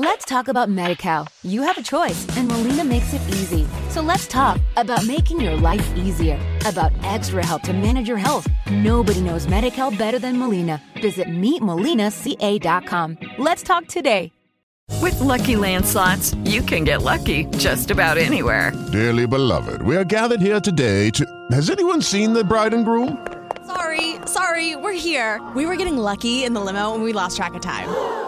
Let's talk about MediCal. You have a choice, and Molina makes it easy. So let's talk about making your life easier, about extra help to manage your health. Nobody knows MediCal better than Molina. Visit meetmolinaca.com. Let's talk today. With Lucky Land slots, you can get lucky just about anywhere. Dearly beloved, we are gathered here today to. Has anyone seen the bride and groom? Sorry, sorry, we're here. We were getting lucky in the limo and we lost track of time.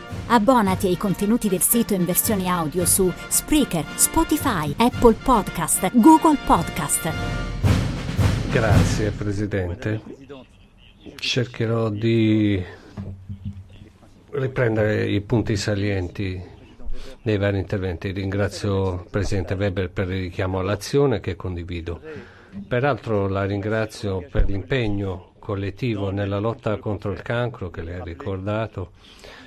Abbonati ai contenuti del sito in versione audio su Spreaker, Spotify, Apple Podcast, Google Podcast. Grazie Presidente. Cercherò di riprendere i punti salienti dei vari interventi. Ringrazio il Presidente Weber per il richiamo all'azione che condivido. Peraltro la ringrazio per l'impegno collettivo nella lotta contro il cancro che lei ha ricordato.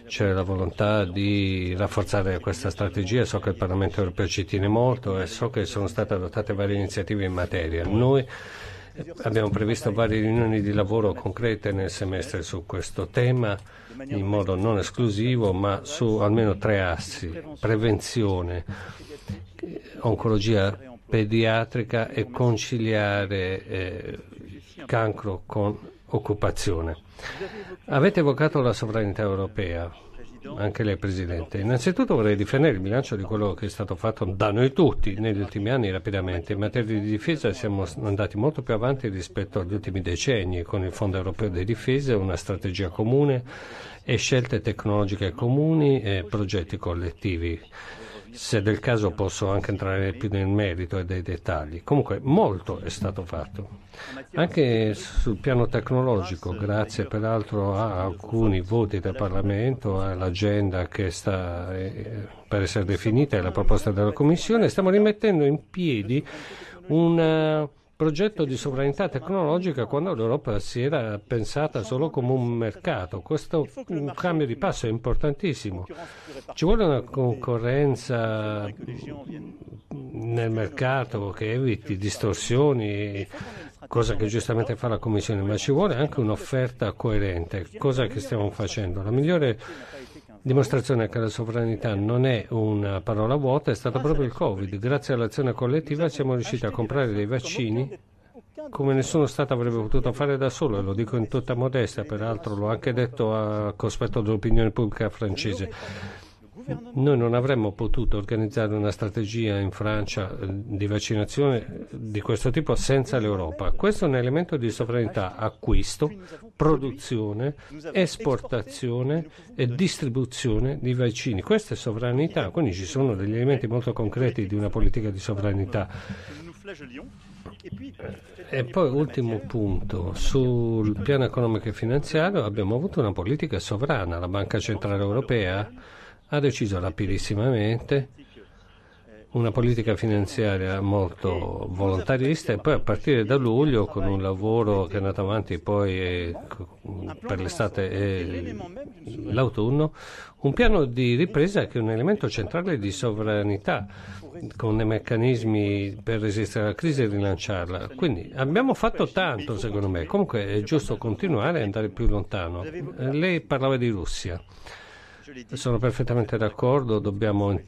C'è la volontà di rafforzare questa strategia, so che il Parlamento europeo ci tiene molto e so che sono state adottate varie iniziative in materia. Noi abbiamo previsto varie riunioni di lavoro concrete nel semestre su questo tema in modo non esclusivo ma su almeno tre assi, prevenzione, oncologia pediatrica e conciliare eh, cancro con occupazione. Avete evocato la sovranità europea, anche lei Presidente. Innanzitutto vorrei difendere il bilancio di quello che è stato fatto da noi tutti negli ultimi anni rapidamente. In materia di difesa siamo andati molto più avanti rispetto agli ultimi decenni con il Fondo europeo di difesa, una strategia comune e scelte tecnologiche comuni e progetti collettivi se del caso posso anche entrare più nel merito e dei dettagli. Comunque molto è stato fatto. Anche sul piano tecnologico, grazie peraltro a alcuni voti del Parlamento, all'agenda che sta eh, per essere definita e alla proposta della Commissione, stiamo rimettendo in piedi una progetto di sovranità tecnologica quando l'Europa si era pensata solo come un mercato. Questo un cambio di passo è importantissimo. Ci vuole una concorrenza nel mercato che eviti distorsioni, cosa che giustamente fa la Commissione, ma ci vuole anche un'offerta coerente, cosa che stiamo facendo. La migliore dimostrazione che la sovranità non è una parola vuota è stata proprio il Covid. Grazie all'azione collettiva siamo riusciti a comprare dei vaccini come nessuno Stato avrebbe potuto fare da solo, e lo dico in tutta modestia, peraltro l'ho anche detto a cospetto dell'opinione pubblica francese. Noi non avremmo potuto organizzare una strategia in Francia eh, di vaccinazione di questo tipo senza l'Europa. Questo è un elemento di sovranità acquisto, produzione, esportazione e distribuzione di vaccini. Questa è sovranità, quindi ci sono degli elementi molto concreti di una politica di sovranità. E poi ultimo punto, sul piano economico e finanziario abbiamo avuto una politica sovrana, la Banca Centrale Europea ha deciso rapidissimamente una politica finanziaria molto volontarista e poi a partire da luglio con un lavoro che è andato avanti poi eh, per l'estate e l'autunno, un piano di ripresa che è un elemento centrale di sovranità con dei meccanismi per resistere alla crisi e rilanciarla. Quindi abbiamo fatto tanto secondo me, comunque è giusto continuare e andare più lontano. Lei parlava di Russia. Sono perfettamente d'accordo, dobbiamo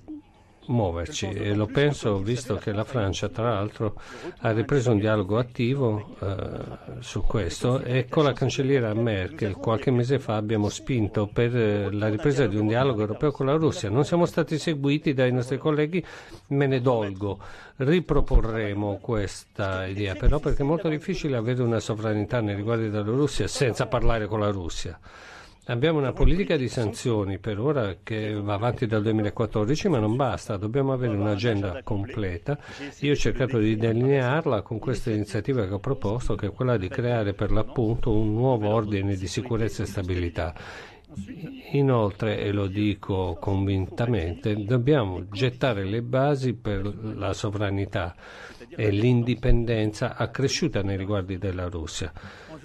muoverci e lo penso visto che la Francia tra l'altro ha ripreso un dialogo attivo eh, su questo e con la cancelliera Merkel qualche mese fa abbiamo spinto per eh, la ripresa di un dialogo europeo con la Russia. Non siamo stati seguiti dai nostri colleghi, me ne dolgo. Riproporremo questa idea però perché è molto difficile avere una sovranità nei riguardi della Russia senza parlare con la Russia. Abbiamo una politica di sanzioni per ora che va avanti dal 2014, ma non basta, dobbiamo avere un'agenda completa. Io ho cercato di delinearla con questa iniziativa che ho proposto, che è quella di creare per l'appunto un nuovo ordine di sicurezza e stabilità. Inoltre, e lo dico convintamente, dobbiamo gettare le basi per la sovranità e l'indipendenza accresciuta nei riguardi della Russia.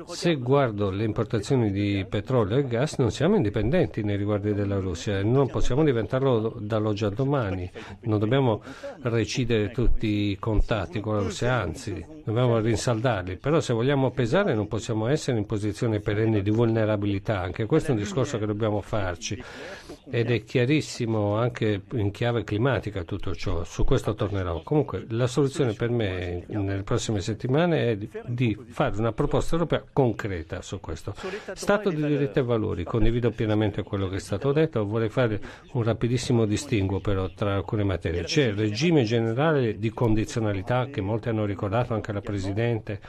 Se guardo le importazioni di petrolio e gas, non siamo indipendenti nei riguardi della Russia e non possiamo diventarlo dall'oggi al domani. Non dobbiamo recidere tutti i contatti con la Russia, anzi, dobbiamo rinsaldarli. Però se vogliamo pesare non possiamo essere in posizione perenne di vulnerabilità. Anche questo è un discorso che dobbiamo farci ed è chiarissimo anche in chiave climatica tutto ciò. Su questo tornerò. Comunque la soluzione per me nelle prossime settimane è di, di fare una proposta europea concreta su questo. Stato di diritto e valori, condivido pienamente quello che è stato detto, vorrei fare un rapidissimo distinguo però tra alcune materie. C'è il regime generale di condizionalità che molti hanno ricordato, anche la Presidente.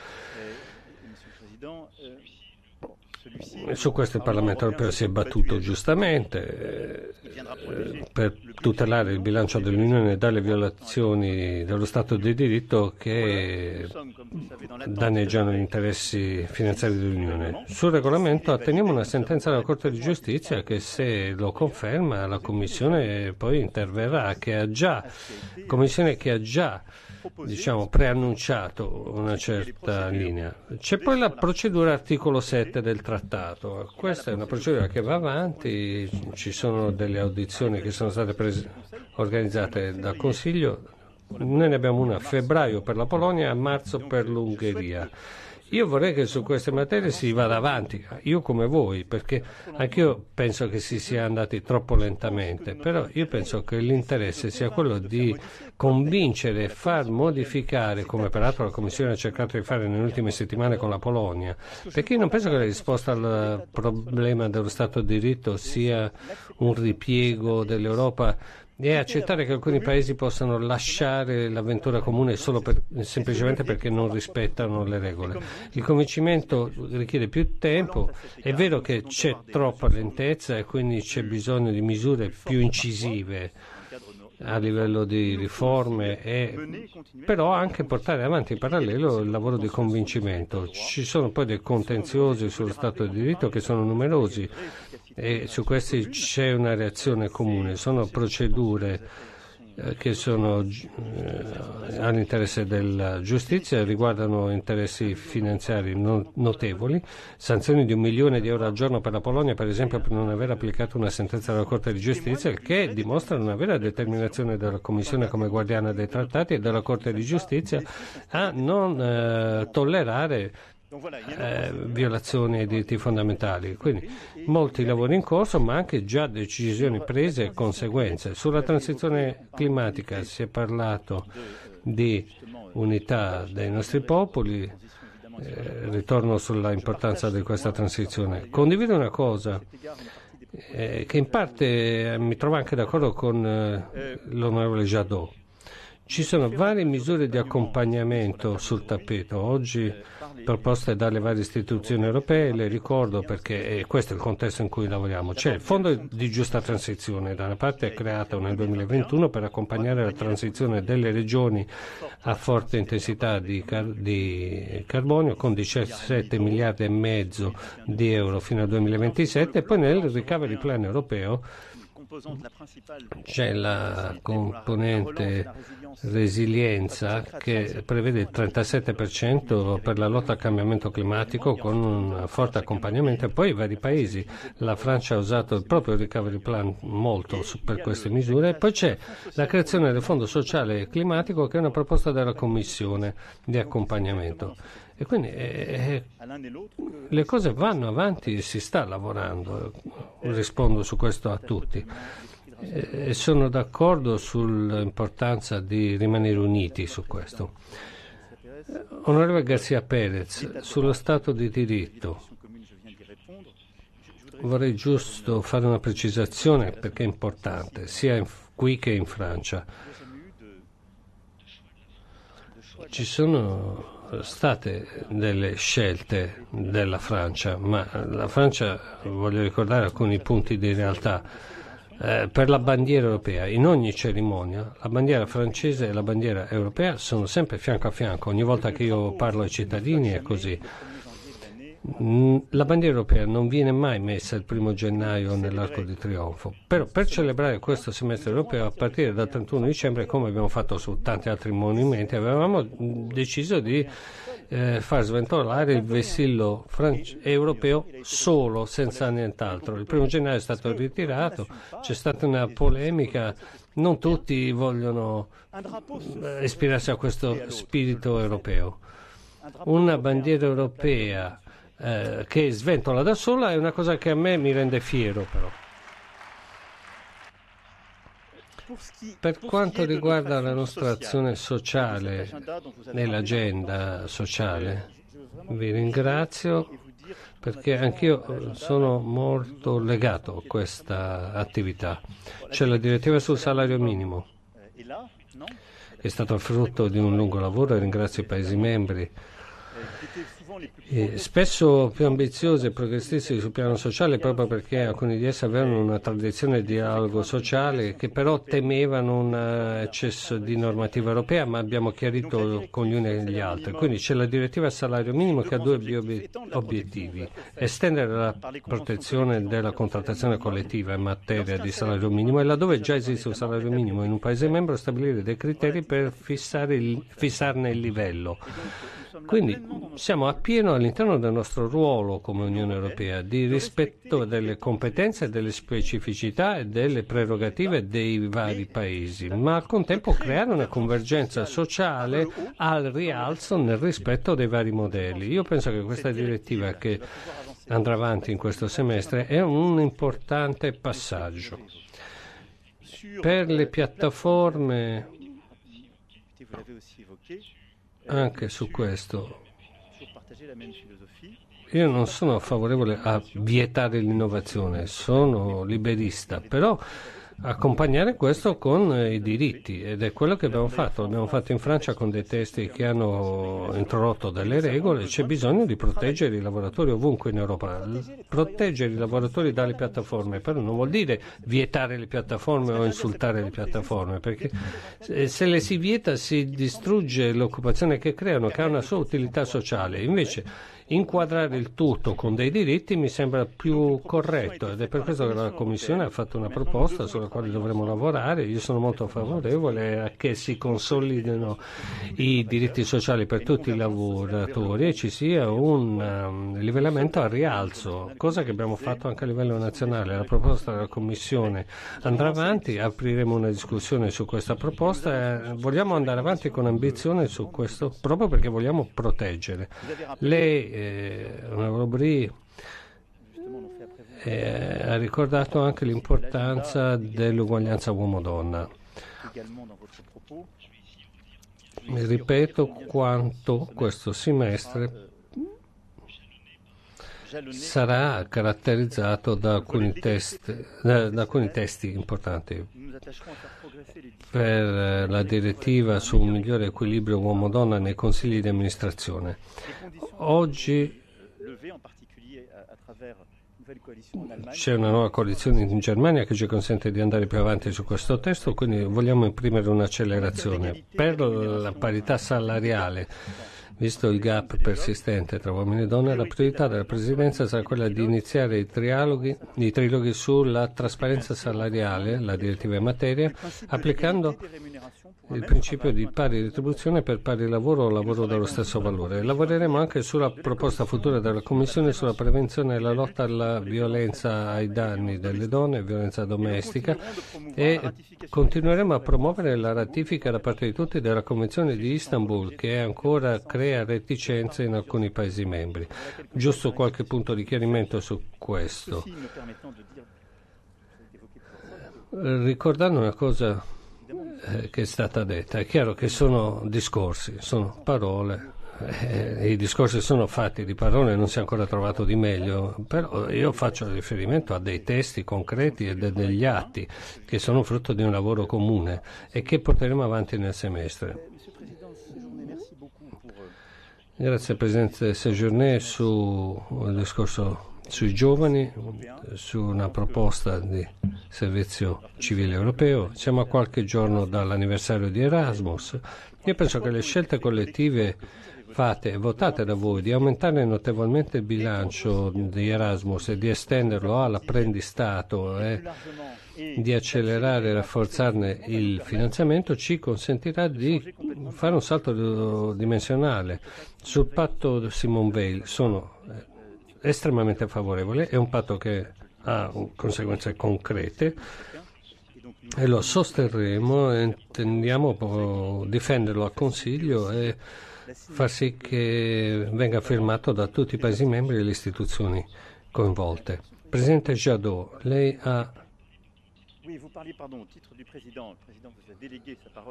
Su questo il Parlamento europeo si è battuto giustamente eh, per tutelare il bilancio dell'Unione dalle violazioni dello Stato di diritto che danneggiano gli interessi finanziari dell'Unione. Sul regolamento atteniamo una sentenza della Corte di Giustizia che se lo conferma la Commissione poi interverrà, che ha già, Commissione che ha già diciamo, preannunciato una certa linea. C'è poi la procedura articolo 7 del trattato. Questa è una procedura che va avanti, ci sono delle audizioni che sono state prese, organizzate dal Consiglio. Noi ne abbiamo una a febbraio per la Polonia e a marzo per l'Ungheria. Io vorrei che su queste materie si vada avanti, io come voi, perché anch'io penso che si sia andati troppo lentamente, però io penso che l'interesse sia quello di convincere e far modificare, come peraltro la Commissione ha cercato di fare nelle ultime settimane con la Polonia, perché io non penso che la risposta al problema dello Stato di diritto sia un ripiego dell'Europa e accettare che alcuni paesi possano lasciare l'avventura comune solo per, semplicemente perché non rispettano le regole. Il convincimento richiede più tempo, è vero che c'è troppa lentezza e quindi c'è bisogno di misure più incisive a livello di riforme, e, però anche portare avanti in parallelo il lavoro di convincimento. Ci sono poi dei contenziosi sullo Stato di diritto che sono numerosi e su questi c'è una reazione comune, sono procedure eh, che sono eh, all'interesse della giustizia, riguardano interessi finanziari notevoli, sanzioni di un milione di euro al giorno per la Polonia, per esempio, per non aver applicato una sentenza della Corte di giustizia, che dimostra una vera determinazione della Commissione come guardiana dei trattati e della Corte di giustizia a non eh, tollerare eh, violazioni ai diritti fondamentali. Quindi molti lavori in corso, ma anche già decisioni prese e conseguenze. Sulla transizione climatica si è parlato di unità dei nostri popoli, eh, ritorno sulla importanza di questa transizione. Condivido una cosa. Eh, che in parte mi trovo anche d'accordo con eh, l'onorevole Jadot. Ci sono varie misure di accompagnamento sul tappeto. Oggi proposte dalle varie istituzioni europee, le ricordo perché eh, questo è il contesto in cui lavoriamo. C'è il Fondo di giusta transizione, da una parte è creato nel 2021 per accompagnare la transizione delle regioni a forte intensità di, car- di carbonio con 17 miliardi e mezzo di euro fino al 2027 e poi nel Recovery Plan europeo c'è la componente resilienza che prevede il 37% per la lotta al cambiamento climatico con un forte accompagnamento e poi i vari paesi. La Francia ha usato il proprio recovery plan molto per queste misure e poi c'è la creazione del Fondo sociale e climatico che è una proposta della Commissione di accompagnamento. E quindi eh, le cose vanno avanti si sta lavorando, rispondo su questo a tutti. E sono d'accordo sull'importanza di rimanere uniti su questo. Onorevole Garzia Perez, sullo Stato di diritto, vorrei giusto fare una precisazione perché è importante, sia qui che in Francia. Ci sono state delle scelte della Francia, ma la Francia, voglio ricordare alcuni punti di realtà, eh, per la bandiera europea, in ogni cerimonia, la bandiera francese e la bandiera europea sono sempre fianco a fianco, ogni volta che io parlo ai cittadini è così. Mm, la bandiera europea non viene mai messa il primo gennaio nell'arco di trionfo, però per celebrare questo semestre europeo a partire dal 31 dicembre, come abbiamo fatto su tanti altri monumenti, avevamo deciso di eh, far sventolare il vessillo europeo solo, senza nient'altro. Il primo gennaio è stato ritirato, c'è stata una polemica, non tutti vogliono eh, ispirarsi a questo spirito europeo. Una bandiera europea eh, che sventola da sola è una cosa che a me mi rende fiero però. Per quanto riguarda la nostra azione sociale nell'agenda sociale, vi ringrazio perché anch'io sono molto legato a questa attività. C'è la direttiva sul salario minimo, che è stato frutto di un lungo lavoro e ringrazio i Paesi membri eh, spesso più ambiziosi e progressisti sul piano sociale proprio perché alcuni di essi avevano una tradizione di dialogo sociale che però temevano un eccesso di normativa europea ma abbiamo chiarito con gli uni e gli altri. Quindi c'è la direttiva salario minimo che ha due obiettivi. Estendere la protezione della contrattazione collettiva in materia di salario minimo e laddove già esiste un salario minimo in un paese membro stabilire dei criteri per il, fissarne il livello quindi siamo appieno all'interno del nostro ruolo come Unione Europea di rispetto delle competenze, delle specificità e delle prerogative dei vari paesi, ma al contempo creare una convergenza sociale. al rialzo nel rispetto dei vari modelli. Io penso che questa direttiva che andrà avanti in questo semestre è un importante passaggio. Per le piattaforme anche su questo. Io non sono favorevole a vietare l'innovazione, sono liberista, però accompagnare questo con i diritti ed è quello che abbiamo fatto. L'abbiamo fatto in Francia con dei testi che hanno introdotto delle regole. C'è bisogno di proteggere i lavoratori ovunque in Europa. Proteggere i lavoratori dalle piattaforme, però non vuol dire vietare le piattaforme o insultare le piattaforme, perché se le si vieta si distrugge l'occupazione che creano, che ha una sua utilità sociale. Invece inquadrare il tutto con dei diritti mi sembra più corretto ed è per questo che la Commissione ha fatto una proposta sulla quale dovremo lavorare. Io sono molto favorevole a che si consolidino i diritti sociali per tutti i lavoratori e ci sia un um, livellamento a rialzo, cosa che abbiamo fatto anche a livello nazionale. La proposta della Commissione andrà avanti, apriremo una discussione su questa proposta vogliamo andare avanti con ambizione su questo proprio perché vogliamo proteggere le eh, onorevole Brie eh, ha ricordato anche l'importanza dell'uguaglianza uomo-donna. Ripeto quanto questo semestre sarà caratterizzato da alcuni, test, da, alcuni testi importanti per la direttiva su un migliore equilibrio uomo-donna nei consigli di amministrazione. Oggi c'è una nuova coalizione in Germania che ci consente di andare più avanti su questo testo, quindi vogliamo imprimere un'accelerazione. Per la parità salariale Visto il gap persistente tra uomini e donne, la priorità della Presidenza sarà quella di iniziare i, trialoghi, i triloghi sulla trasparenza salariale, la direttiva in materia, applicando il principio di pari retribuzione per pari lavoro o lavoro dello stesso valore. Lavoreremo anche sulla proposta futura della Commissione sulla prevenzione e la lotta alla violenza ai danni delle donne, violenza domestica e continueremo a promuovere la ratifica da parte di tutti della Convenzione di Istanbul che ancora crea reticenze in alcuni Paesi membri. Giusto qualche punto di chiarimento su questo. Ricordando una cosa che è stata detta. È chiaro che sono discorsi, sono parole. Eh, I discorsi sono fatti di parole, non si è ancora trovato di meglio, però io faccio riferimento a dei testi concreti e de- degli atti che sono frutto di un lavoro comune e che porteremo avanti nel semestre. Grazie Presidente Sejourné sul discorso sui giovani, su una proposta di servizio civile europeo. Siamo a qualche giorno dall'anniversario di Erasmus. Io penso che le scelte collettive fatte e votate da voi di aumentare notevolmente il bilancio di Erasmus e di estenderlo all'apprendistato e di accelerare e rafforzarne il finanziamento ci consentirà di fare un salto dimensionale. Sul patto Simone Veil sono estremamente favorevole, è un patto che ha conseguenze concrete e lo sosterremo e intendiamo difenderlo al Consiglio e far sì che venga firmato da tutti i Paesi membri e le istituzioni coinvolte. Presidente Jadot, lei ha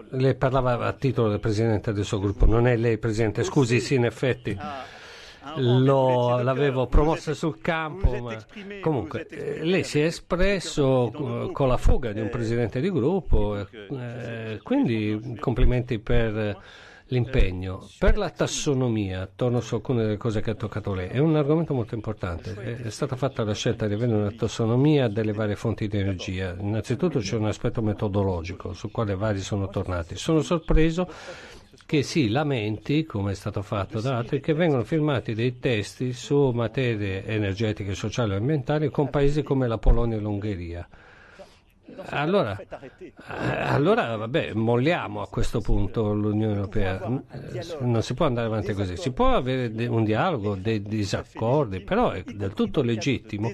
lei parlava a titolo del Presidente del suo gruppo, non è lei Presidente, scusi, sì, in effetti. Lo, l'avevo promossa sul campo, ma comunque eh, lei si è espresso con la fuga di un presidente di gruppo, eh, quindi complimenti per l'impegno. Per la tassonomia, torno su alcune delle cose che ha toccato lei, è un argomento molto importante. È stata fatta la scelta di avere una tassonomia delle varie fonti di energia. Innanzitutto c'è un aspetto metodologico sul quale vari sono tornati. Sono sorpreso che si lamenti, come è stato fatto da altri, che vengono firmati dei testi su materie energetiche, sociali e ambientali con paesi come la Polonia e l'Ungheria. Allora, eh, allora, vabbè, molliamo a questo punto l'Unione Europea. Non si può andare avanti così. Si può avere un dialogo, dei disaccordi, però è del tutto legittimo,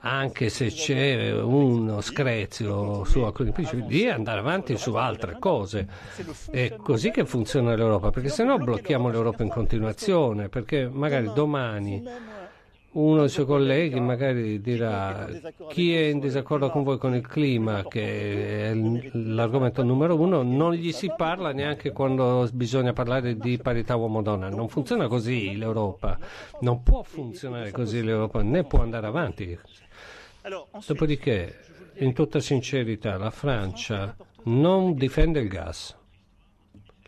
anche se c'è uno screzio su alcuni principi, di andare avanti su altre cose. È così che funziona l'Europa, perché se no blocchiamo l'Europa in continuazione, perché magari domani uno dei suoi colleghi magari dirà chi è in disaccordo con voi con il clima, che è l'argomento numero uno, non gli si parla neanche quando bisogna parlare di parità uomo-donna. Non funziona così l'Europa, non può funzionare così l'Europa, né può andare avanti. Dopodiché, in tutta sincerità, la Francia non difende il gas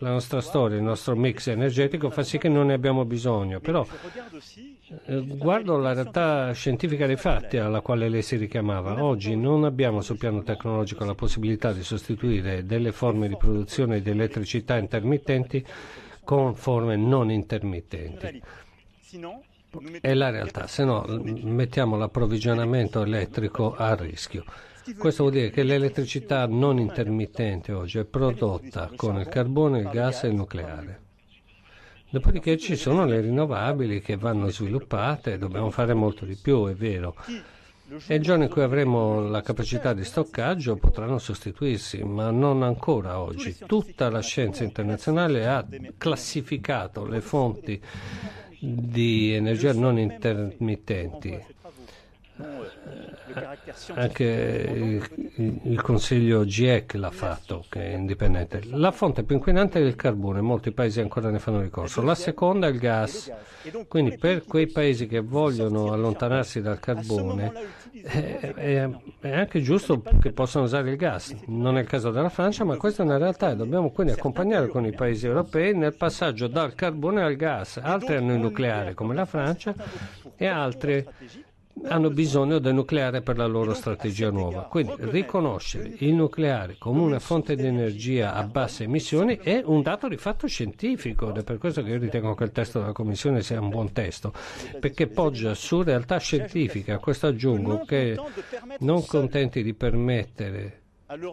la nostra storia, il nostro mix energetico fa sì che non ne abbiamo bisogno, però eh, guardo la realtà scientifica dei fatti alla quale lei si richiamava. Oggi non abbiamo sul piano tecnologico la possibilità di sostituire delle forme di produzione di elettricità intermittenti con forme non intermittenti. È la realtà, se no mettiamo l'approvvigionamento elettrico a rischio. Questo vuol dire che l'elettricità non intermittente oggi è prodotta con il carbone, il gas e il nucleare. Dopodiché ci sono le rinnovabili che vanno sviluppate, dobbiamo fare molto di più, è vero. E il giorno in cui avremo la capacità di stoccaggio potranno sostituirsi, ma non ancora oggi. Tutta la scienza internazionale ha classificato le fonti di energia non intermittenti anche il, Consiglio GIEC l'ha fatto, che è indipendente. La fonte più inquinante è il carbone, molti paesi ancora ne fanno ricorso. La seconda è il gas. Quindi per quei paesi che vogliono allontanarsi dal carbone è, è, è anche giusto che possano usare il gas. Non è il caso della Francia, ma questa è una realtà e dobbiamo quindi accompagnare con i paesi europei nel passaggio dal carbone al gas. Altri hanno il nucleare come la Francia e altri hanno bisogno del nucleare per la loro strategia nuova. Quindi riconoscere il nucleare come una fonte di energia a basse emissioni è un dato di fatto scientifico ed è per questo che io ritengo che il testo della Commissione sia un buon testo, perché poggia su realtà scientifica. A questo aggiungo che non contenti di permettere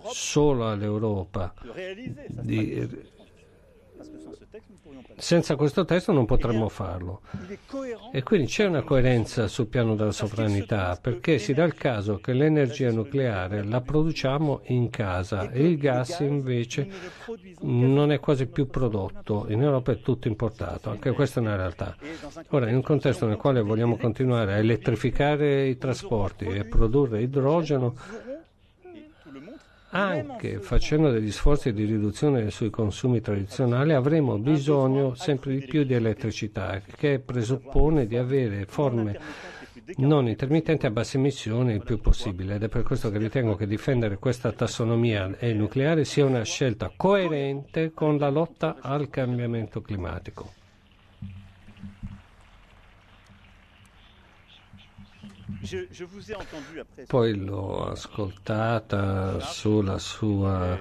solo all'Europa di senza questo testo non potremmo farlo. E quindi c'è una coerenza sul piano della sovranità, perché si dà il caso che l'energia nucleare la produciamo in casa e il gas invece non è quasi più prodotto, in Europa è tutto importato, anche questa è una realtà. Ora, in un contesto nel quale vogliamo continuare a elettrificare i trasporti e produrre idrogeno, anche facendo degli sforzi di riduzione sui consumi tradizionali avremo bisogno sempre di più di elettricità che presuppone di avere forme non intermittenti a basse emissioni il più possibile ed è per questo che ritengo che difendere questa tassonomia e il nucleare sia una scelta coerente con la lotta al cambiamento climatico. Poi l'ho ascoltata sulla sua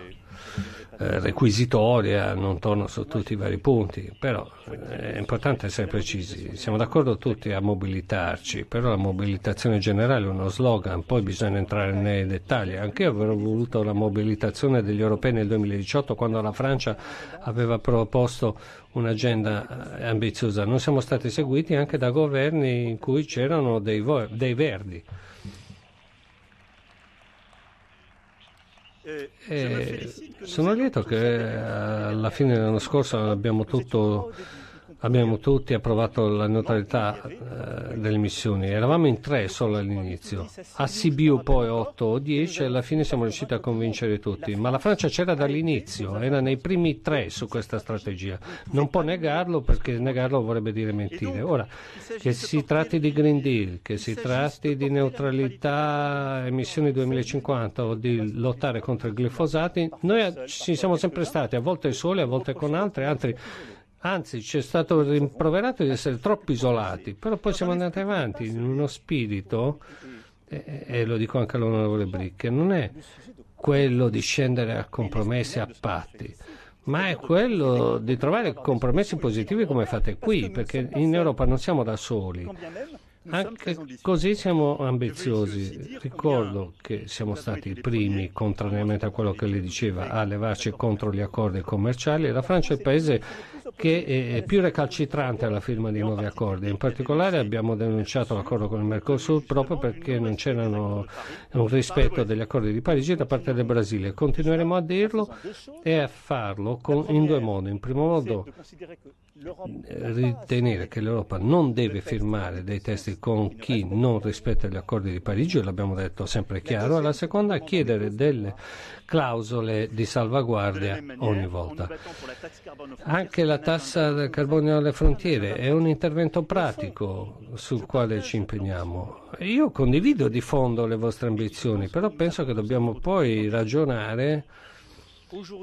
eh, requisitoria, non torno su tutti i vari punti, però eh, è importante essere precisi. Siamo d'accordo tutti a mobilitarci, però la mobilitazione generale è uno slogan, poi bisogna entrare nei dettagli. Anche io avrei voluto la mobilitazione degli europei nel 2018 quando la Francia aveva proposto un'agenda eh, ambiziosa. Non siamo stati seguiti anche da governi in cui c'erano dei, vo- dei verdi. E sono lieto che eh, alla fine dell'anno scorso abbiamo tutto abbiamo tutti approvato la neutralità eh, delle missioni. Eravamo in tre solo all'inizio, a Sibiu poi 8 o 10 e alla fine siamo riusciti a convincere tutti. Ma la Francia c'era dall'inizio, era nei primi tre su questa strategia. Non può negarlo perché negarlo vorrebbe dire mentire. Ora, che si tratti di Green Deal, che si tratti di neutralità emissioni 2050 o di lottare contro i glifosati, noi ci siamo sempre stati, a volte soli, a volte con altri, altri Anzi, ci è stato rimproverato di essere troppo isolati, però poi siamo andati avanti in uno spirito, e, e lo dico anche all'onorevole Bricche, non è quello di scendere a compromessi a patti, ma è quello di trovare compromessi positivi come fate qui, perché in Europa non siamo da soli. Anche così siamo ambiziosi. Ricordo che siamo stati i primi, contrariamente a quello che lei diceva, a levarci contro gli accordi commerciali. La Francia è il paese che è più recalcitrante alla firma di nuovi accordi. In particolare abbiamo denunciato l'accordo con il Mercosur proprio perché non c'era un rispetto degli accordi di Parigi da parte del Brasile. Continueremo a dirlo e a farlo con, in due modi. In primo modo ritenere che l'Europa non deve firmare dei testi con chi non rispetta gli accordi di Parigi, l'abbiamo detto sempre chiaro, e la seconda chiedere delle clausole di salvaguardia ogni volta. Anche la tassa del carbonio alle frontiere è un intervento pratico sul quale ci impegniamo. Io condivido di fondo le vostre ambizioni, però penso che dobbiamo poi ragionare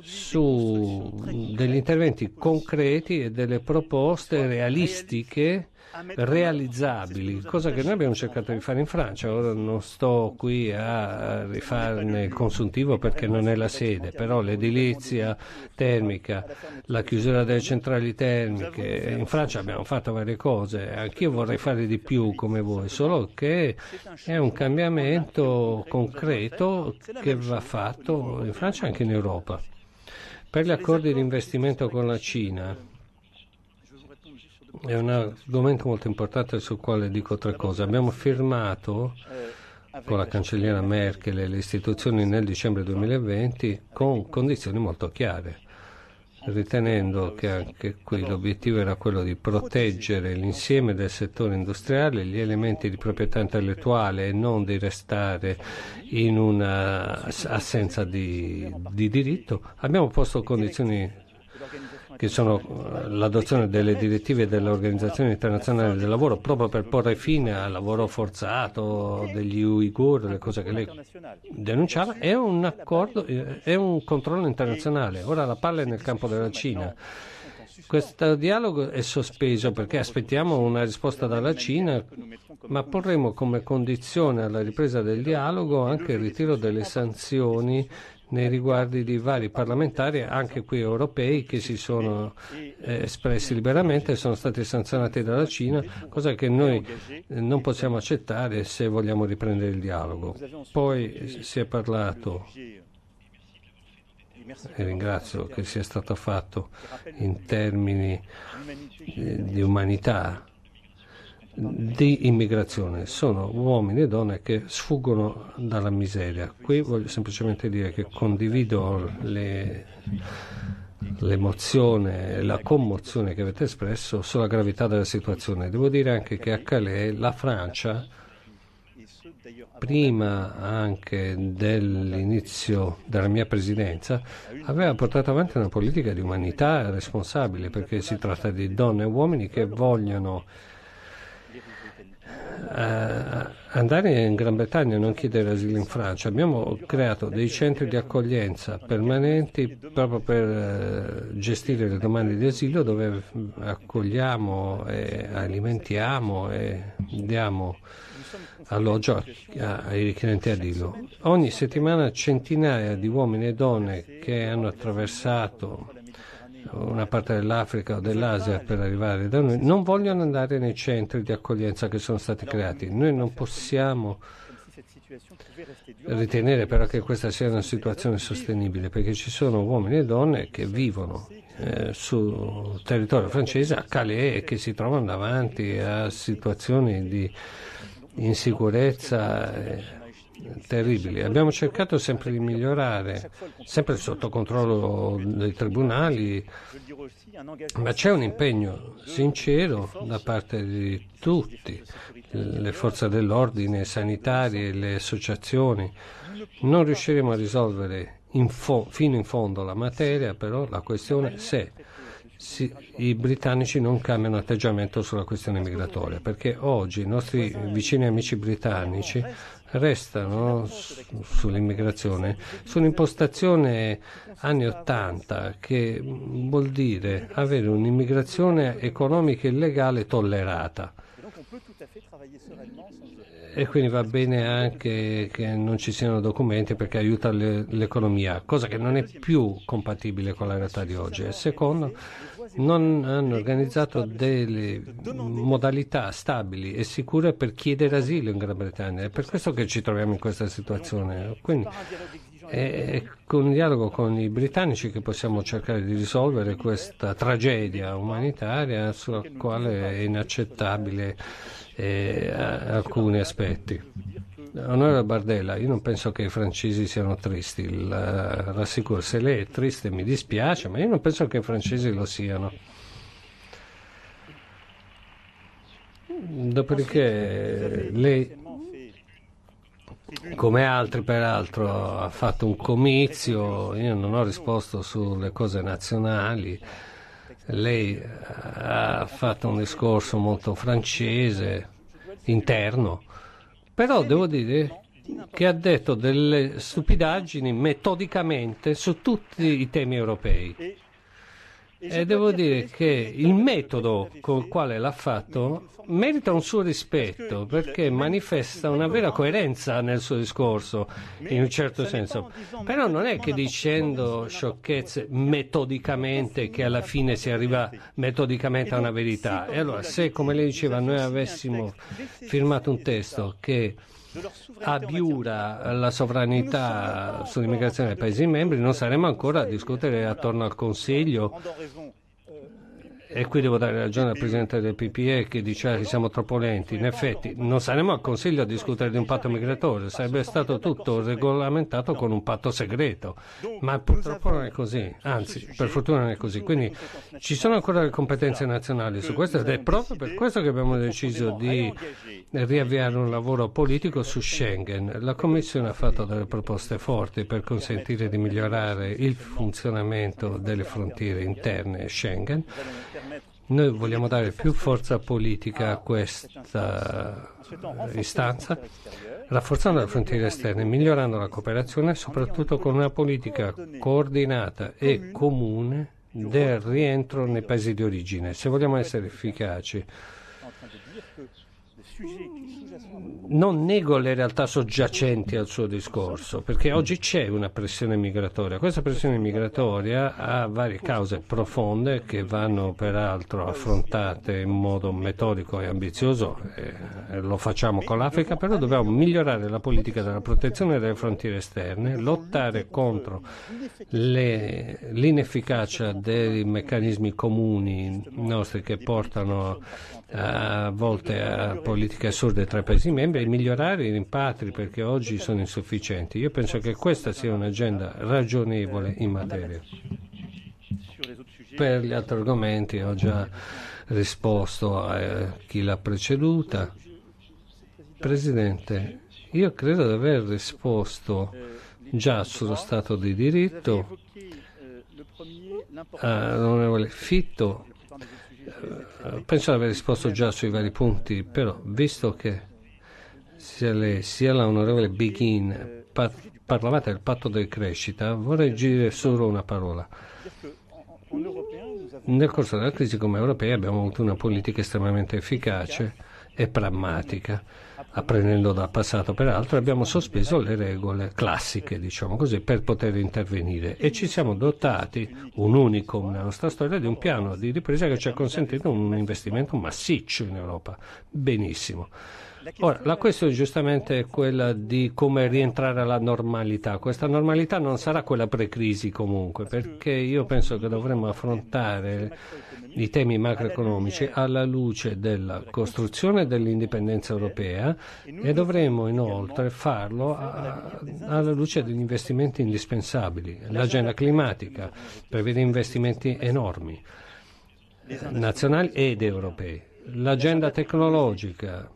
su degli interventi concreti e delle proposte realistiche realizzabili, cosa che noi abbiamo cercato di fare in Francia. Ora non sto qui a rifarne il consuntivo perché non è la sede, però l'edilizia termica, la chiusura delle centrali termiche, in Francia abbiamo fatto varie cose, anch'io vorrei fare di più come voi, solo che è un cambiamento concreto che va fatto in Francia e anche in Europa. Per gli accordi di investimento con la Cina, è un argomento molto importante sul quale dico tre cose. Abbiamo firmato con la cancelliera Merkel e le istituzioni nel dicembre 2020 con condizioni molto chiare, ritenendo che anche qui l'obiettivo era quello di proteggere l'insieme del settore industriale, gli elementi di proprietà intellettuale e non di restare in un'assenza di, di diritto. Abbiamo posto condizioni che sono eh, l'adozione delle direttive dell'Organizzazione Internazionale del Lavoro proprio per porre fine al lavoro forzato degli Uighur, le cose che lei denunciava, è un accordo, eh, è un controllo internazionale. Ora la palla è nel campo della Cina. Questo dialogo è sospeso perché aspettiamo una risposta dalla Cina, ma porremo come condizione alla ripresa del dialogo anche il ritiro delle sanzioni nei riguardi di vari parlamentari, anche qui europei, che si sono eh, espressi liberamente e sono stati sanzionati dalla Cina, cosa che noi non possiamo accettare se vogliamo riprendere il dialogo. Poi si è parlato e ringrazio che sia stato fatto in termini eh, di umanità di immigrazione, sono uomini e donne che sfuggono dalla miseria. Qui voglio semplicemente dire che condivido le, l'emozione e la commozione che avete espresso sulla gravità della situazione. Devo dire anche che a Calais la Francia, prima anche dell'inizio della mia presidenza, aveva portato avanti una politica di umanità responsabile perché si tratta di donne e uomini che vogliono andare in Gran Bretagna e non chiedere asilo in Francia. Abbiamo creato dei centri di accoglienza permanenti proprio per uh, gestire le domande di asilo dove accogliamo e alimentiamo e diamo alloggio ai richiedenti asilo. Ogni settimana centinaia di uomini e donne che hanno attraversato una parte dell'Africa o dell'Asia per arrivare da noi, non vogliono andare nei centri di accoglienza che sono stati creati. Noi non possiamo ritenere però che questa sia una situazione sostenibile perché ci sono uomini e donne che vivono eh, sul territorio francese a Calais e che si trovano davanti a situazioni di insicurezza. Eh, terribili. Abbiamo cercato sempre di migliorare, sempre sotto controllo dei tribunali, ma c'è un impegno sincero da parte di tutti, le forze dell'ordine, sanitari, le associazioni. Non riusciremo a risolvere in fo- fino in fondo la materia, però la questione se si, i britannici non cambiano atteggiamento sulla questione migratoria, perché oggi i nostri vicini amici britannici restano sull'immigrazione su un'impostazione anni 80 che vuol dire avere un'immigrazione economica e legale tollerata. E quindi va bene anche che non ci siano documenti perché aiuta le, l'economia, cosa che non è più compatibile con la realtà di oggi. E secondo, non hanno organizzato delle modalità stabili e sicure per chiedere asilo in Gran Bretagna. È per questo che ci troviamo in questa situazione. Quindi è con il dialogo con i britannici che possiamo cercare di risolvere questa tragedia umanitaria sulla quale è inaccettabile eh, alcuni aspetti. Onorevole Bardella, io non penso che i francesi siano tristi, la rassicuro, se lei è triste mi dispiace, ma io non penso che i francesi lo siano. Dopodiché lei, come altri peraltro, ha fatto un comizio, io non ho risposto sulle cose nazionali, lei ha fatto un discorso molto francese, interno però devo dire che ha detto delle stupidaggini metodicamente su tutti i temi europei. E devo dire che il metodo con il quale l'ha fatto merita un suo rispetto perché manifesta una vera coerenza nel suo discorso, in un certo senso. Però non è che dicendo sciocchezze metodicamente che alla fine si arriva metodicamente a una verità. E allora se, come lei diceva, noi avessimo firmato un testo che abiura la sovranità sull'immigrazione dei Paesi membri, non saremmo ancora a discutere attorno al Consiglio e qui devo dare ragione al Presidente del PPE che diceva che siamo troppo lenti. In effetti non saremo al Consiglio a discutere di un patto migratorio, sarebbe stato tutto regolamentato con un patto segreto, ma purtroppo non è così, anzi per fortuna non è così. Quindi ci sono ancora le competenze nazionali su questo ed è proprio per questo che abbiamo deciso di riavviare un lavoro politico su Schengen. La Commissione ha fatto delle proposte forti per consentire di migliorare il funzionamento delle frontiere interne Schengen noi vogliamo dare più forza politica a questa istanza, rafforzando le frontiere esterne, migliorando la cooperazione e soprattutto con una politica coordinata e comune del rientro nei paesi di origine. Se vogliamo essere efficaci, non nego le realtà soggiacenti al suo discorso, perché oggi c'è una pressione migratoria. Questa pressione migratoria ha varie cause profonde che vanno peraltro affrontate in modo metodico e ambizioso, e lo facciamo con l'Africa, però dobbiamo migliorare la politica della protezione delle frontiere esterne, lottare contro le, l'inefficacia dei meccanismi comuni nostri che portano a volte a politiche assurde tra i Paesi membri e migliorare i rimpatri perché oggi sono insufficienti. Io penso che questa sia un'agenda ragionevole in materia. Per gli altri argomenti ho già risposto a chi l'ha preceduta. Presidente, io credo di aver risposto già sullo Stato di diritto all'onorevole Fitto Eh, penso di aver risposto già sui vari punti, però visto che sia, lei, sia l'onorevole Begin par- parlavate del patto di crescita, vorrei dire solo una parola. Nel corso della crisi come europei abbiamo avuto una politica estremamente efficace e pragmatica apprendendo dal passato peraltro, abbiamo sospeso le regole classiche, diciamo così, per poter intervenire e ci siamo dotati, un unico nella nostra storia, di un piano di ripresa che ci ha consentito un investimento massiccio in Europa. Benissimo. Ora, la questione giustamente è quella di come rientrare alla normalità. Questa normalità non sarà quella pre-crisi comunque, perché io penso che dovremmo affrontare i temi macroeconomici alla luce della costruzione dell'indipendenza europea e dovremmo inoltre farlo a, alla luce degli investimenti indispensabili. L'agenda climatica prevede investimenti enormi, nazionali ed europei. L'agenda tecnologica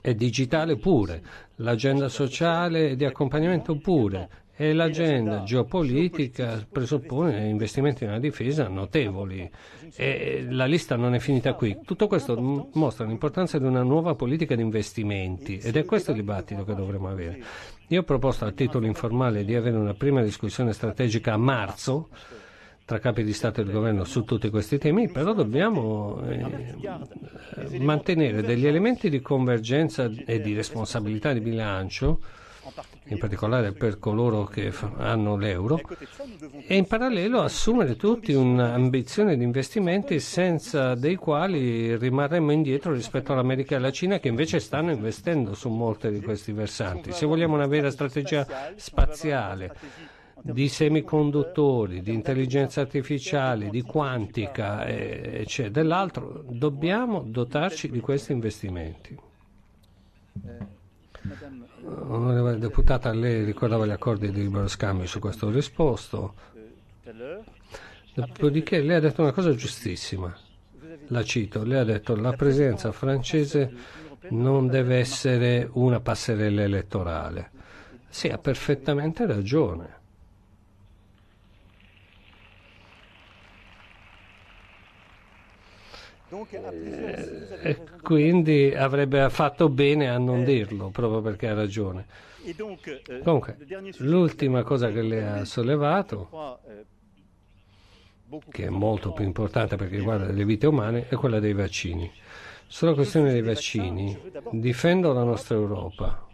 e digitale pure, l'agenda sociale di accompagnamento pure e l'agenda geopolitica presuppone investimenti nella difesa notevoli e la lista non è finita qui. Tutto questo mostra l'importanza di una nuova politica di investimenti ed è questo il dibattito che dovremo avere. Io ho proposto a titolo informale di avere una prima discussione strategica a marzo tra capi di Stato e di governo su tutti questi temi, però dobbiamo eh, mantenere degli elementi di convergenza e di responsabilità di bilancio, in particolare per coloro che hanno l'euro, e in parallelo assumere tutti un'ambizione di investimenti senza dei quali rimarremmo indietro rispetto all'America e alla Cina che invece stanno investendo su molti di questi versanti. Se vogliamo una vera strategia spaziale, di semiconduttori, di intelligenza artificiale, di quantica e c'è dell'altro, dobbiamo dotarci di questi investimenti. Onorevole deputata, lei ricordava gli accordi di libero scambio, su questo ho risposto. Dopodiché lei ha detto una cosa giustissima, la cito, lei ha detto la presenza francese non deve essere una passerella elettorale. Sì, ha perfettamente ragione. E quindi avrebbe fatto bene a non dirlo, proprio perché ha ragione. Comunque, l'ultima cosa che lei ha sollevato, che è molto più importante perché riguarda le vite umane, è quella dei vaccini. Sulla questione dei vaccini difendo la nostra Europa,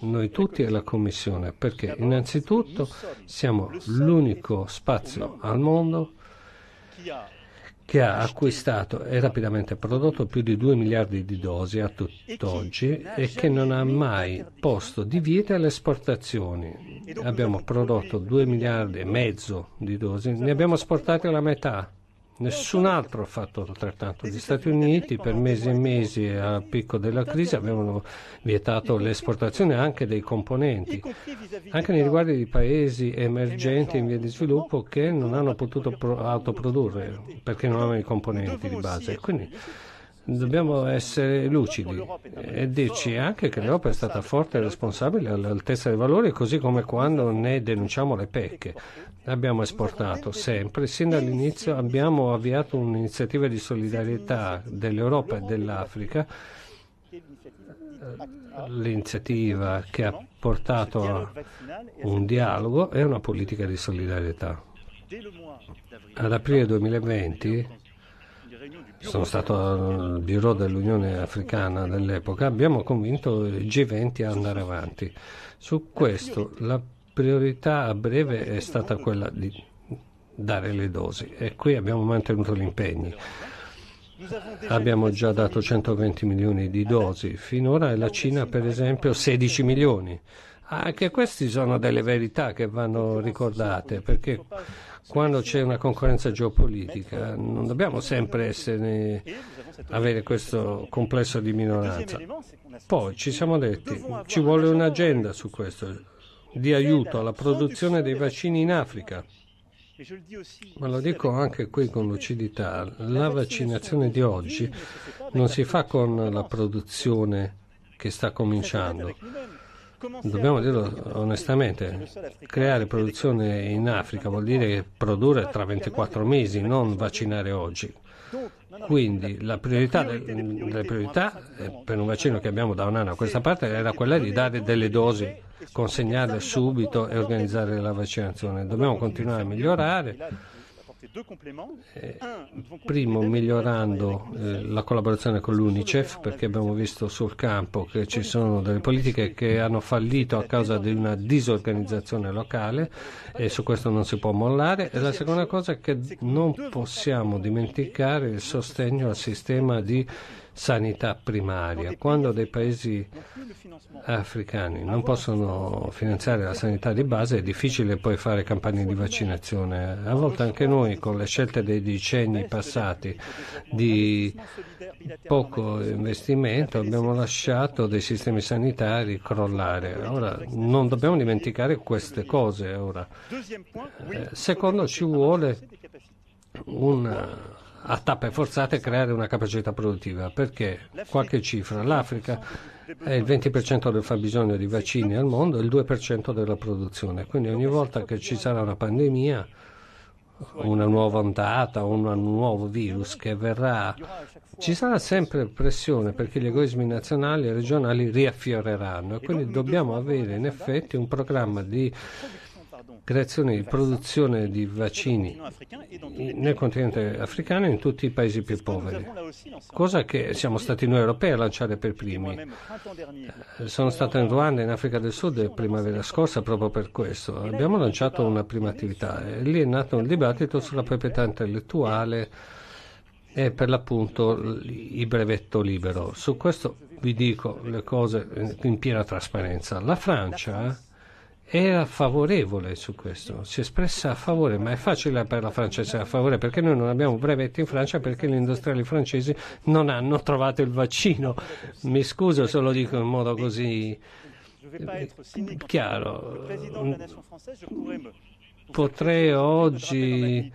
noi tutti e la Commissione, perché innanzitutto siamo l'unico spazio al mondo che ha acquistato e rapidamente prodotto più di 2 miliardi di dosi a tutt'oggi e che non ha mai posto divieto alle esportazioni. Abbiamo prodotto 2 miliardi e mezzo di dosi, ne abbiamo esportate la metà. Nessun altro ha fatto altrettanto. Gli Stati Uniti per mesi e mesi al picco della crisi avevano vietato le esportazioni anche dei componenti, anche nei riguardi di paesi emergenti in via di sviluppo che non hanno potuto pro- autoprodurre perché non avevano i componenti di base. Quindi dobbiamo essere lucidi e dirci anche che l'Europa è stata forte e responsabile all'altezza dei valori, così come quando ne denunciamo le pecche. Abbiamo esportato sempre, sin dall'inizio abbiamo avviato un'iniziativa di solidarietà dell'Europa e dell'Africa, l'iniziativa che ha portato a un dialogo e una politica di solidarietà. Ad aprile 2020 sono stato al bureau dell'Unione Africana dell'epoca, abbiamo convinto i G20 a andare avanti. Su questo la priorità a breve è stata quella di dare le dosi e qui abbiamo mantenuto gli impegni. Abbiamo già dato 120 milioni di dosi finora la Cina per esempio 16 milioni. Anche queste sono delle verità che vanno ricordate perché quando c'è una concorrenza geopolitica non dobbiamo sempre essere, avere questo complesso di minoranza. Poi ci siamo detti ci vuole un'agenda su questo di aiuto alla produzione dei vaccini in Africa. Ma lo dico anche qui con lucidità, la vaccinazione di oggi non si fa con la produzione che sta cominciando. Dobbiamo dirlo onestamente, creare produzione in Africa vuol dire produrre tra 24 mesi, non vaccinare oggi. Quindi la priorità del, delle priorità eh, per un vaccino che abbiamo da un anno a questa parte era quella di dare delle dosi, consegnarle subito e organizzare la vaccinazione. Dobbiamo continuare a migliorare primo migliorando eh, la collaborazione con l'UNICEF perché abbiamo visto sul campo che ci sono delle politiche che hanno fallito a causa di una disorganizzazione locale e su questo non si può mollare. E la seconda cosa è che non possiamo dimenticare il sostegno al sistema di sanità primaria. Quando dei paesi africani non possono finanziare la sanità di base è difficile poi fare campagne di vaccinazione. A volte anche noi con le scelte dei decenni passati di poco investimento abbiamo lasciato dei sistemi sanitari crollare. Ora non dobbiamo dimenticare queste cose. Ora. Eh, secondo ci vuole una a tappe forzate creare una capacità produttiva. Perché? Qualche cifra. L'Africa è il 20% del fabbisogno di vaccini al mondo e il 2% della produzione. Quindi ogni volta che ci sarà una pandemia, una nuova ondata, un nuovo virus che verrà, ci sarà sempre pressione perché gli egoismi nazionali e regionali riaffioreranno e quindi dobbiamo avere in effetti un programma di creazione di produzione di vaccini nel continente africano e in tutti i paesi più poveri, cosa che siamo stati noi europei a lanciare per primi. Eh, sono stato in Ruanda, in Africa del Sud, primavera scorsa proprio per questo. Abbiamo lanciato una prima attività e lì è nato un dibattito sulla proprietà intellettuale e per l'appunto il brevetto libero. Su questo vi dico le cose in piena trasparenza. La Francia era favorevole su questo, si è espressa a favore, ma è facile per la Francia essere a favore perché noi non abbiamo brevetti in Francia perché gli industriali francesi non hanno trovato il vaccino. Mi scuso se lo dico in modo così chiaro potrei oggi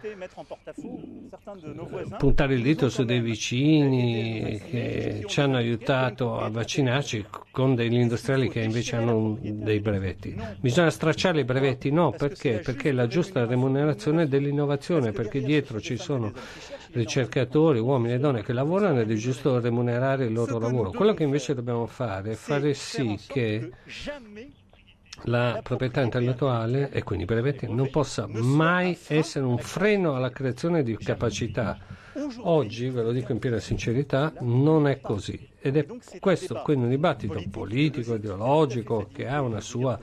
puntare il dito su dei vicini che ci hanno aiutato a vaccinarci con degli industriali che invece hanno dei brevetti. Bisogna stracciare i brevetti? No, perché? Perché la giusta remunerazione dell'innovazione, perché dietro ci sono ricercatori, uomini e donne che lavorano ed è giusto remunerare il loro lavoro. Quello che invece dobbiamo fare è fare sì che la proprietà intellettuale e quindi i brevetti non possa mai essere un freno alla creazione di capacità. Oggi, ve lo dico in piena sincerità, non è così ed è questo quindi un dibattito politico, ideologico che ha una sua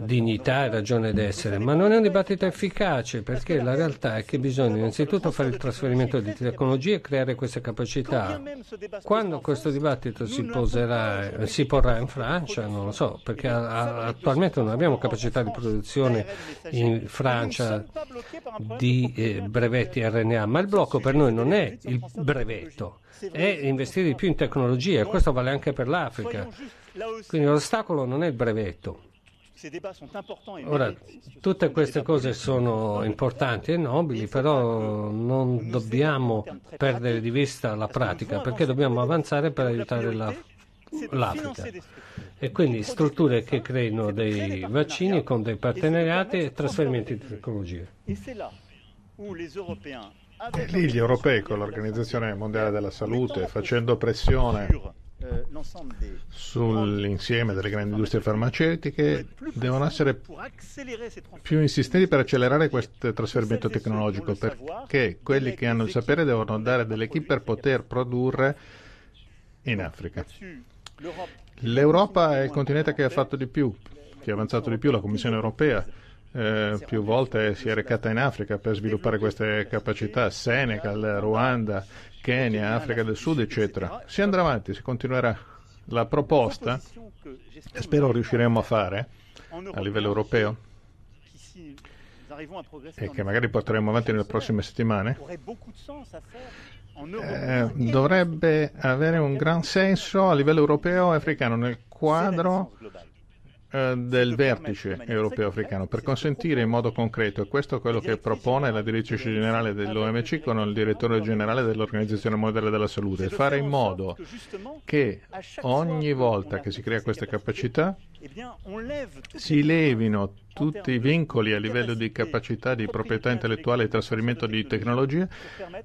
dignità e ragione d'essere, ma non è un dibattito efficace perché la realtà è che bisogna innanzitutto fare il trasferimento di tecnologie e creare queste capacità. Quando questo dibattito si, poserà, si porrà in Francia, non lo so, perché attualmente non abbiamo capacità di produzione in Francia di eh, brevetti RNA, ma il blocco per noi non è il brevetto, è investire di più in tecnologia questo vale anche per l'Africa. Quindi l'ostacolo non è il brevetto. Ora, tutte queste cose sono importanti e nobili, però non dobbiamo perdere di vista la pratica, perché dobbiamo avanzare per aiutare la, l'Africa. E quindi strutture che creino dei vaccini con dei partenariati e trasferimenti di tecnologie. E lì gli europei con l'Organizzazione Mondiale della Salute facendo pressione sull'insieme delle grandi industrie farmaceutiche devono essere più insistenti per accelerare questo trasferimento tecnologico perché quelli che hanno il sapere devono dare delle equip per poter produrre in Africa. L'Europa è il continente che ha fatto di più, che ha avanzato di più, la Commissione europea eh, più volte si è recata in Africa per sviluppare queste capacità, Senegal, Ruanda, Kenya, Africa del Sud, eccetera. Si andrà avanti, si continuerà. La proposta, e spero riusciremo a fare a livello europeo, e che magari porteremo avanti nelle prossime settimane, eh, dovrebbe avere un gran senso a livello europeo e africano nel quadro del vertice europeo-africano per consentire in modo concreto, e questo è quello che propone la direttrice generale dell'OMC con il direttore generale dell'Organizzazione Mondiale della Salute, fare in modo che ogni volta che si crea queste capacità si levino tutti i vincoli a livello di capacità di proprietà intellettuale e trasferimento di tecnologie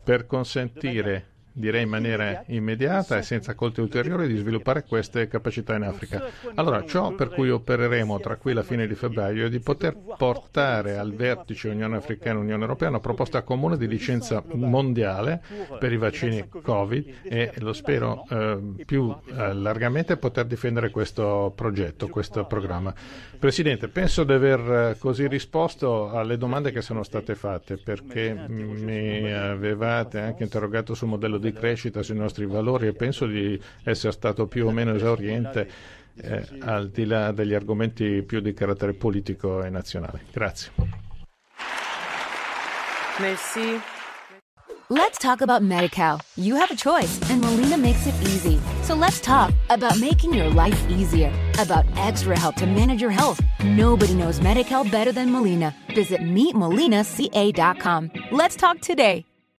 per consentire direi in maniera immediata e senza colti ulteriori, di sviluppare queste capacità in Africa. Allora, ciò per cui opereremo tra qui e la fine di febbraio è di poter portare al vertice Unione Africana e Unione Europea una proposta comune di licenza mondiale per i vaccini Covid e lo spero eh, più eh, largamente poter difendere questo progetto, questo programma. Presidente, penso di aver eh, così risposto alle domande che sono state fatte perché mi avevate anche interrogato sul modello di di crescita sui nostri valori e penso di essere stato più o meno esauriente eh, al di là degli argomenti più di carattere politico e nazionale. Grazie. Merci. Let's talk about MediCal. You have a choice, and Molina makes it easy. So let's talk about making your life easier, about extra help to manage your health. Nobody knows MediCal better than Molina. Visit meetmolinaca.com. Let's talk today.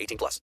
18 plus.